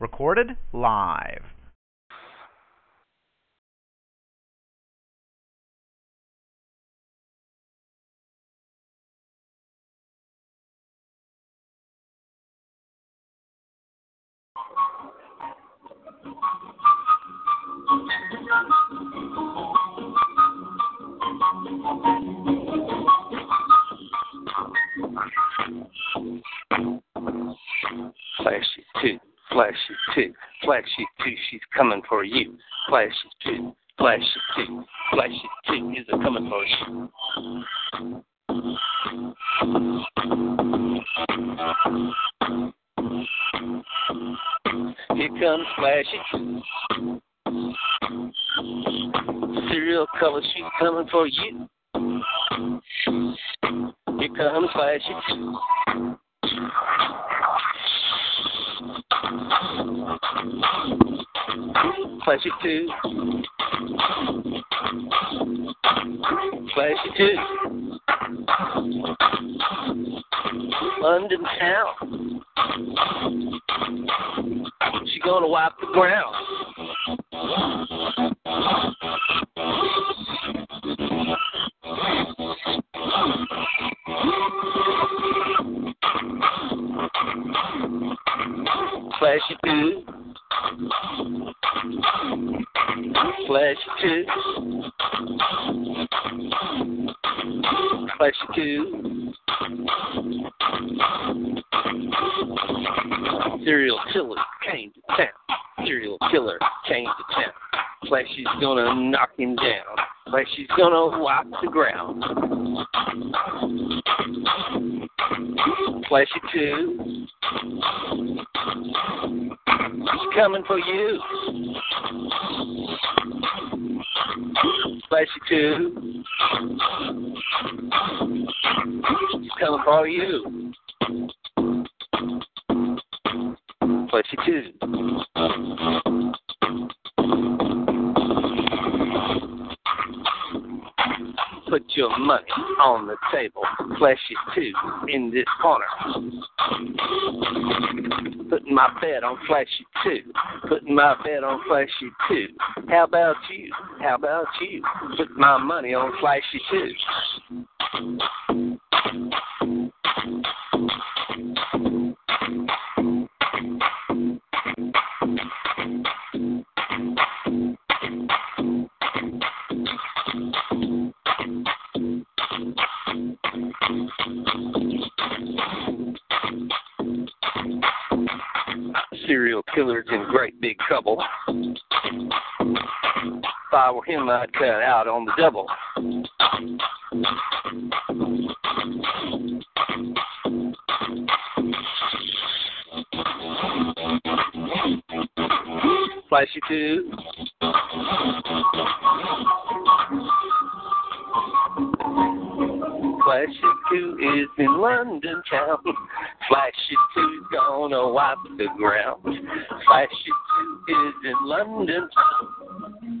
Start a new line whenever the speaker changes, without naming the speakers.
Recorded live.
Two, flashy two, she's coming for you. Flashy two, flashy two, flashy two, is a coming for you. Here comes Flashy. Serial color, she's coming for you. Here comes Flashy. Flashy two. Flashy two. London town. She gonna wipe the ground. Flashy two. Flashy two. Serial killer came to town. Serial killer came to town. Flashy's gonna knock him down. Flashy's gonna wipe the ground. Flashy two. He's coming for you. Flashy two. He's coming for you. Flashy two. Put your money on the table. Flashy two in this corner. Putting my bet on Flashy two. Putting my bet on Flashy two. How about you? How about you? Put my money on Flashy two. Serial killer's in great big trouble. If I were him, I'd cut out on the double. Flashy Flashy two is in London town. Flashy two's gonna wipe the ground. Flashy two is in London town.